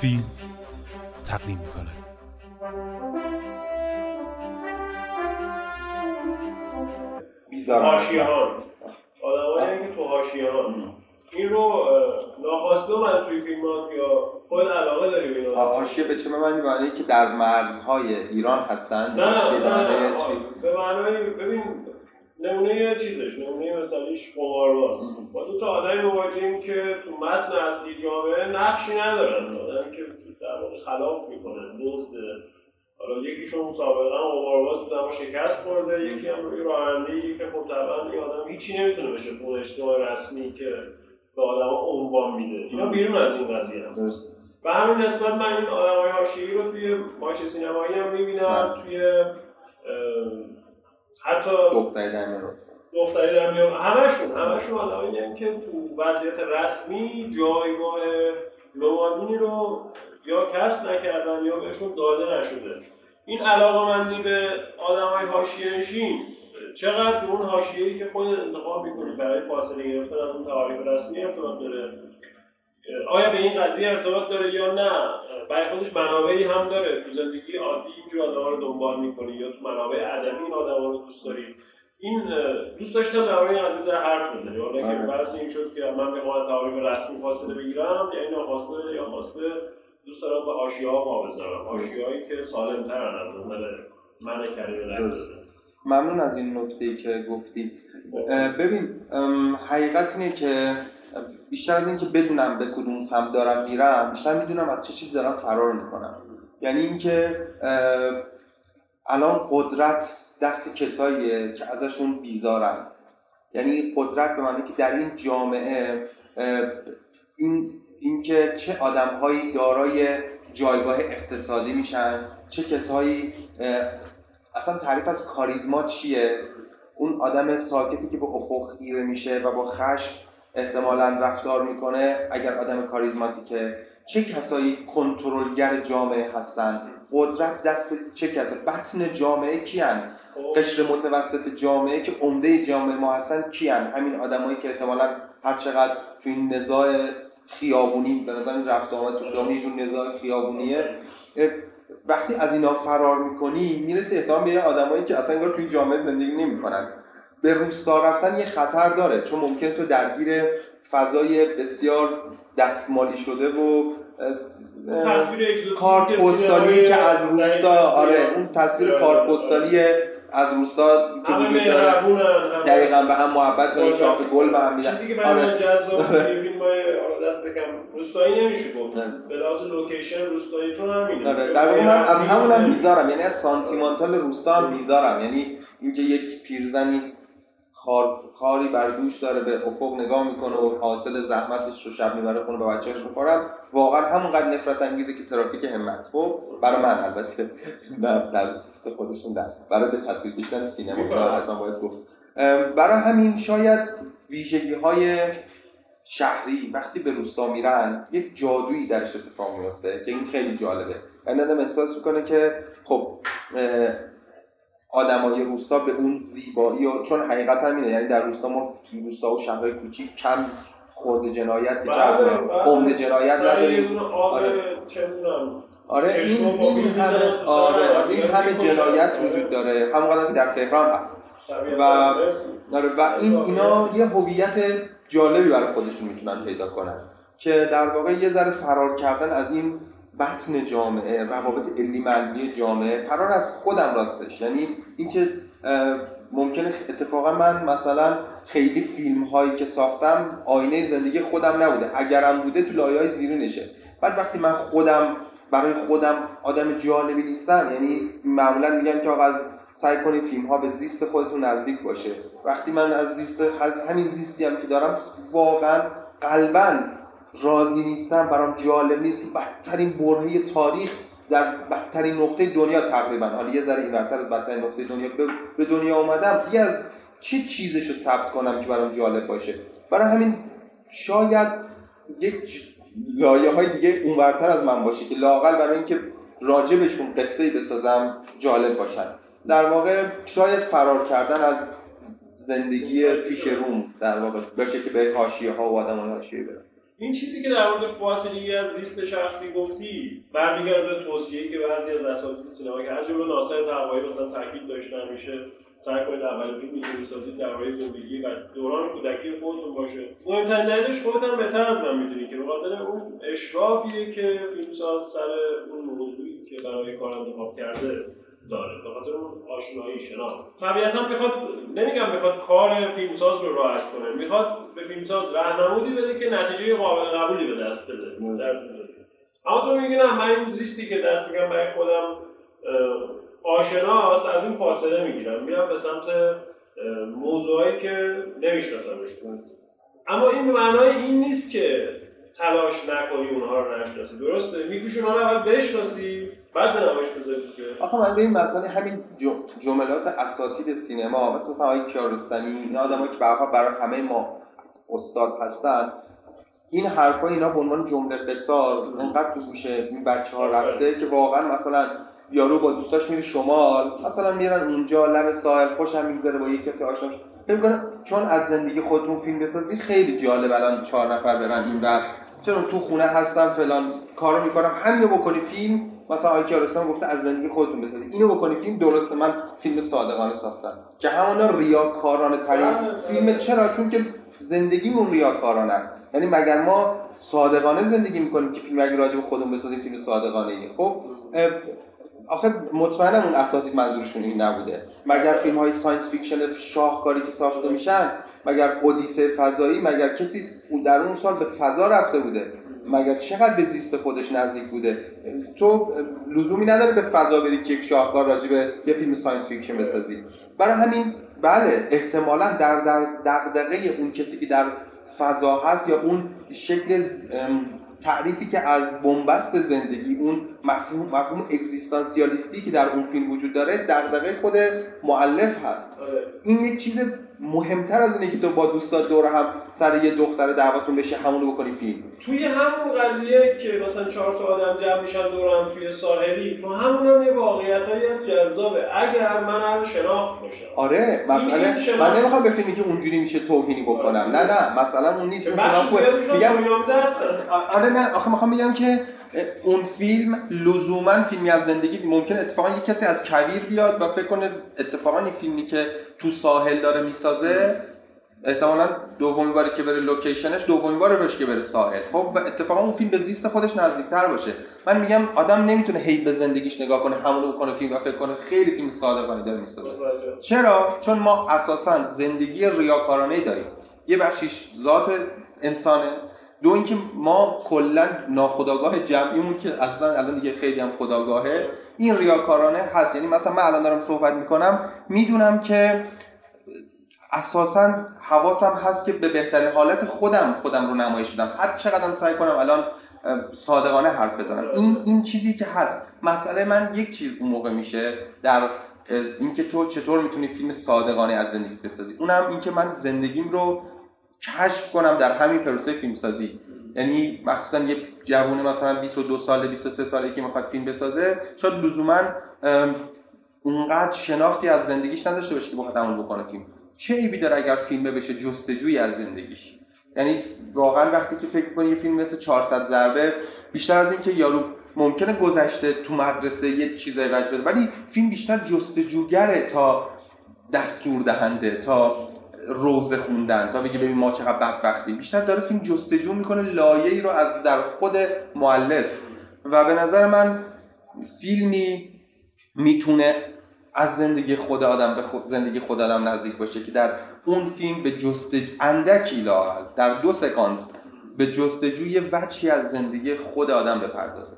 فیلم تقدیم می‌کنه. حاشیه ها آدمایی که تو حاشیه ها این رو ناخواسته من توی فیلم ها یا خود علاقه داری به حاشیه به چه معنی؟ معنی که در مرزهای ایران هستن؟ نه نه نه, نه, به معنی ببین نمونه چیزش نمونه مثالیش قمارباز با دو تا آدمی مواجهیم که تو متن اصلی جامعه نقشی ندارن. آدم که در واقع خلاف می‌کنه دزد حالا یکیشون سابقا قمارباز بود اما شکست خورده. یکی هم روی رانندگی که خب طبعا این آدم هیچی نمی‌تونه بشه تو اجتماع رسمی که به آدم عنوان میده. اینا بیرون از این قضیه هم. درست به همین نسبت من این آدم های حاشیه‌ای رو توی ماش سینمایی هم می‌بینم توی حتی دختری در میاد. دختری در میاد. همشون همشون آدمایی که تو وضعیت رسمی جایگاه نمادینی رو یا کسب نکردن یا بهشون داده نشده. این علاقه به آدم های حاشیه نشین چقدر اون حاشیه‌ای که خود انتخاب می‌کنید برای فاصله گرفتن از اون تعاریف رسمی ارتباط داره؟ آیا به این قضیه ارتباط داره یا نه؟ برای خودش منابعی هم داره. تو زندگی عادی اینجور آدم رو دنبال می‌کنی یا تو منابع ادبی این آدم رو دوست داری؟ این دوست داشتم در این قضیه حرف بزنی حالا که آره. بحث این شد که من می‌خوام تعاریف رسمی فاصله بگیرم یعنی ناخواسته یا خواسته دوست دارم به حاشیه ها ما بذارم هایی که از نظر من کلمه ممنون از این نکته ای که گفتی. ببین حقیقت اینه که بیشتر از اینکه بدونم به کدوم سمت دارم میرم بیشتر می‌دونم از چه چیزی دارم فرار می‌کنم. یعنی اینکه الان قدرت دست کساییه که ازشون بیزارن. یعنی قدرت به معنی که در این جامعه این اینکه چه آدمهایی دارای جایگاه اقتصادی میشن چه کسایی اصلا تعریف از کاریزما چیه؟ اون آدم ساکتی که به افق خیره میشه و با خشم احتمالا رفتار می‌کنه اگر آدم کاریزماتیکه. چه کسایی کنترلگر جامعه هستن؟ قدرت دست چه کسایی بطن جامعه کیان؟ خب. قشر متوسط جامعه که عمده جامعه ما هستن کیان؟ همین آدمایی که احتمالا هر چقدر تو این نزاع خیابونی به نظر این رفت آمد تو خیابونی یه جور نزاع خیابونیه. وقتی از اینا فرار می‌کنی می‌رسه احتمال به آدمایی که اصلا انگار توی جامعه زندگی نمی‌کنن. به روستا رفتن یه خطر داره چون ممکن تو درگیر فضای بسیار دستمالی شده و کارت پستالی که از روستا آره اون تصویر آره، کارت پستالی از روستا که وجود داره. دقیقا به هم محبت کنن شاخ گل به هم میدن. چیزی که برای آره. جذاب آره. فیلم های دست بکم روستایی نمیشه گفت. به لحاظ لوکیشن روستایی تو همینه. آره. در واقع من از همونم بیزارم یعنی از سانتیمانتال روستا هم بیزارم یعنی اینکه یک پیرزنی خار خاری بر دوش داره به افق نگاه می‌کنه و حاصل زحمتش رو شب می‌بره خونه به بچه‌اش می‌خورم واقعا همونقدر نفرت انگیزه که ترافیک همت. خب؟ برای من البته. نه در سیست خودشون نه. برای به تصویر کشیدن سینما. حتما باید گفت. برای همین شاید ویژگی های شهری وقتی به روستا میرن یک جادویی درش اتفاق میفته که این خیلی جالبه. آدم احساس می‌کنه که خب آدمای روستا به اون زیبایی و چون حقیقت همینه یعنی در روستا ما روستا و شهرهای کوچیک کم خورده جنایت که چرا بله، بله. عمده جنایت نداریم. آره. آره این این همه آره, آره این همه جنایت وجود داره. همون که در تهران هست. و آره و این اینا یه هویت جالبی برای خودشون می‌تونن پیدا کنن که در واقع یه ذره فرار کردن از این بطن جامعه روابط علی معنی جامعه فرار از خودم راستش. یعنی اینکه ممکنه اتفاقا من مثلا خیلی فیلم هایی که ساختم آینه زندگی خودم نبوده. اگرم بوده تو لایه های زیرینشه بعد وقتی من خودم برای خودم آدم جالبی نیستم یعنی معمولا میگن که آقا از سعی کنید فیلم ها به زیست خودتون نزدیک باشه. وقتی من از زیست همین زیستی هم که دارم واقعا قلبا راضی نیستم برام جالب نیست. تو بدترین برهه تاریخ در بدترین نقطه دنیا تقریبا. حالا یه ذره اینورتر از بدترین نقطه دنیا به دنیا اومدم. دیگه از چه چیزش رو ثبت کنم که برام جالب باشه؟ برای همین شاید یک لایه های دیگه اونورتر از من باشه که لاقل برای اینکه راجبشون قصه بسازم جالب باشن. در واقع شاید فرار کردن از زندگی پیش روم در واقع باشه که به حاشیه ها و آدم های حاشیه برن این چیزی که در مورد فاصله از زیست شخصی گفتی برمیگرده به توصیه‌ای که بعضی از اساتید سینما که از جمله ناصر تقوایی مثلا تاکید داشتن میشه سعی کنید اول فیلمی که می‌سازید درباره زندگی و دوران کودکی خودتون باشه. مهمترین دلیلش خودت هم بهتر از من می‌دونی که به خاطر اون اشرافیه که فیلمساز سر اون موضوعی که برای کار انتخاب کرده داره. به خاطر اون آشنایی شناخت طبیعتا می‌خواد نمیگم می‌خواد کار فیلمساز رو راحت کنه. می‌خواد به فیلمساز راهنمودی بده که نتیجه قابل قبولی به دست بده. اما تو میگی نه من این زیستی که دست میگم برای خودم آشناست از این فاصله می‌گیرم. میرم به سمت موضوعایی که نمیشناسمش. اما این به معنای این نیست که تلاش نکنی اونها رو نشناسی. درسته؟ میگوش اونها رو اول بشناسی بعد به نمایش بذاری دیگه. آخه من به این مسئله همین جملات اساتید سینما مثل مثلا آقای کیارستمی این آدمایی که حال برای همه ما استاد هستن. این حرفا اینا به عنوان جمله قصار انقدر تو گوش این بچه ها رفته که واقعا مثلا یارو با دوستاش میره شمال مثلا میرن اونجا لب ساحل خوشم میگذره با یک کسی آشنا میشه. فکر چون از زندگی خودتون فیلم بسازی خیلی جالب الان چهار نفر برن این بر چون تو خونه هستم فلان کارو می‌کنم همینو بکنی. فیلم مثلا آقای کیارستمی گفته از زندگی خودتون بسازی اینو بکنی فیلم درسته. من فیلم صادقانه ساختم. که همونا ریاکارانه ترین. فیلم چرا؟ چون که زندگیمون ریاکارانه است. یعنی مگر ما صادقانه زندگی می‌کنیم که فیلم اگه راجع به خودمون بسازیم فیلم صادقانه ای خب آخه مطمئنم اون اساتید منظورشون این نبوده. مگر فیلم های science fiction شاهکاری که ساخته میشن مگر اودیسه فضایی مگر کسی اون در اون سال به فضا رفته بوده. مگر چقدر به زیست خودش نزدیک بوده؟ تو لزومی نداره به فضا بری که یک شاهکار راجع به یه فیلم science fiction بسازی. برای همین بله احتمالا در در دغدغه اون کسی که در فضا هست یا اون شکل تعریفی که از بنبست زندگی اون مفهوم مفهوم اگزیستانسیالیستی که در اون فیلم وجود داره دغدغه خود مؤلف هست. آره. این یک چیز مهمتر از اینه که تو با دوستات دور هم سر یه دختر دعوتون بشه همونو بکنی فیلم. توی همون قضیه که مثلا چهار تا آدم جمع میشن دورم توی ساحلی تو همون هم یه واقعیتایی از جذابه. اگر من هم شناخت باشم. آره مسئله من نمی‌خوام به فیلمی که اونجوری میشه توهینی بکنم. نه نه مثلا اون نیست میگم آره نه آخه می‌خوام بگم که اون فیلم لزوما فیلمی از زندگی ممکن اتفاقا یک کسی از کویر بیاد و فکر کنه اتفاقا این فیلمی که تو ساحل داره می‌سازه احتمالا دومین باری که بره لوکیشنش دومین بار بهش که بره ساحل. خب و اتفاقا اون فیلم به زیست خودش نزدیکتر باشه. من میگم آدم نمی‌تونه هی به زندگیش نگاه کنه همونو بکنه فیلم و فکر کنه خیلی فیلم صادقانه داره می‌سازه. چرا؟ چون ما اساسا زندگی ریاکارانه داریم. یه بخشیش ذات انسانه. دو اینکه ما کلا ناخداگاه جمعیمون که اصلا الان دیگه خیلی هم خداگاهه این ریاکارانه هست. یعنی مثلا من الان دارم صحبت می‌کنم می‌دونم که اساسا حواسم هست که به بهترین حالت خودم خودم رو نمایش بدم. هر چقدرم سعی کنم الان صادقانه حرف بزنم. این این چیزی که هست. مسئله من یک چیز اون موقع میشه در اینکه تو چطور می‌تونی فیلم صادقانه از زندگی بسازی. اونم اینکه من زندگیم رو کشف کنم در همین پروسه فیلمسازی. یعنی مخصوصا یه جوون مثلا 22 ساله 23 ساله که می‌خواد فیلم بسازه شاید لزوما اونقدر شناختی از زندگیش نداشته باشه که بخواد عمل بکنه فیلم. چه عیبی داره اگر فیلم بشه جستجوی از زندگیش؟ یعنی واقعا وقتی که فکر کنی یه فیلم مثل 400 ضربه بیشتر از این که یارو ممکنه گذشته تو مدرسه یه چیزایی وجه بده ولی فیلم بیشتر جستجوگره تا دستور دهنده تا روزه خوندن تا بگه ببین ما چقدر بدبختیم. بیشتر داره فیلم جستجو می‌کنه لایه‌ای رو از در خود مؤلف. و به نظر من فیلمی می‌تونه از زندگی خود آدم به خود زندگی خود آدم نزدیک باشه که در اون فیلم به جستجو اندکی لااقل در دو سکانس به جستجوی وجهی از زندگی خود آدم بپردازه.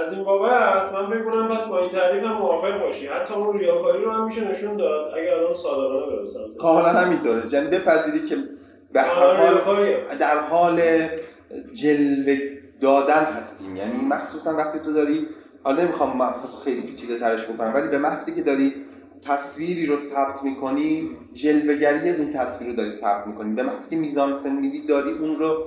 از این بابت من فکر کنم بس با این تعریف هم موافق باشی. حتی اون ریاکاری رو هم میشه نشون داد. اگر آدم صادقانه سمت کاملا همینطوره. یعنی بپذیری که به هر آره، حال. در حال جلوه دادن هستیم. یعنی مخصوصا وقتی تو داری حالا نمی‌خوام مبحث خیلی پیچیده ترش بکنم ولی به محضی که داری تصویری رو ثبت می‌کنی جلوهگری اون تصویر رو داری ثبت می‌کنی. به محضی که میزان سن میدی داری اون رو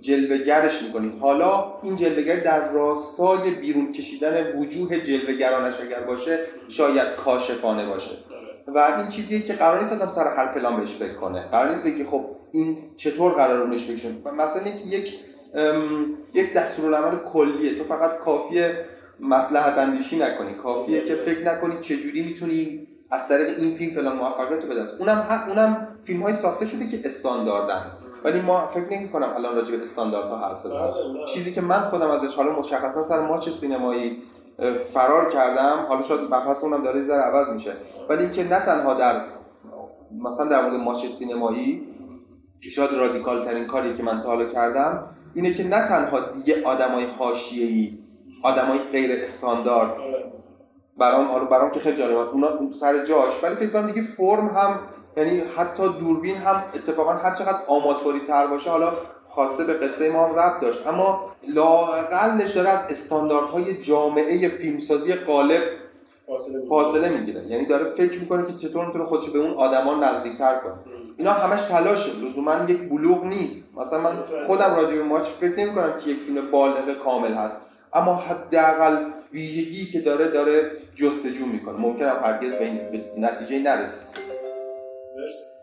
جلوهگرش می‌کنی حالا این جلوهگری در راستای بیرون کشیدن وجوه جلوهگرانش اگر باشه شاید کاشفانه باشه. و این چیزیه که قرار نیست آدم سر هر پلان بهش فکر کنه. قرار نیست بگی خب این چطور قرار اونش بکشه. مثلا یک ام، یک دستورالعمل کلیه. تو فقط کافیه مصلحت اندیشی نکنی. کافیه که فکر نکنی چجوری می‌تونی از طریق این فیلم فلان موفقیت رو بدست اونم اونم فیلم های ساخته شده که استانداردن. ولی ما فکر نمی کنم الان راجع به استانداردها حرف بزنم بله، نه. چیزی که من خودم ازش حالا مشخصا سر ماچ سینمایی فرار کردم حالا شاید مبحث اونم داره ذره عوض میشه ولی اینکه نه تنها در مثلا در مورد ماچ سینمایی که شاید رادیکال ترین کاری که من تا حالا کردم اینه که نه تنها دیگه آدمای حاشیه‌ای آدمای غیر استاندارد آره. برام حالا برام که خیلی جالبه. اونا سر جاش ولی فکر کنم دیگه فرم هم یعنی حتی دوربین هم اتفاقا هر چقدر آماتوری تر باشه حالا خواسته به قصه ما هم ربط داشت. اما لاقلش داره از استانداردهای جامعه فیلمسازی غالب فاصله. فاصله می‌گیره. یعنی داره فکر می‌کنه که چطور می‌تونه خودش به اون آدما نزدیکتر کنه. اینا همش تلاشه. لزوما یک بلوغ نیست. مثلا من خودم راجع به ماچ فکر نمی کنم که یک فیلم بالغ کامل هست. اما حداقل ویژگی که داره داره جستجو می‌کنه. ممکنه هرگز به این نتیجه نرسه. مرسی.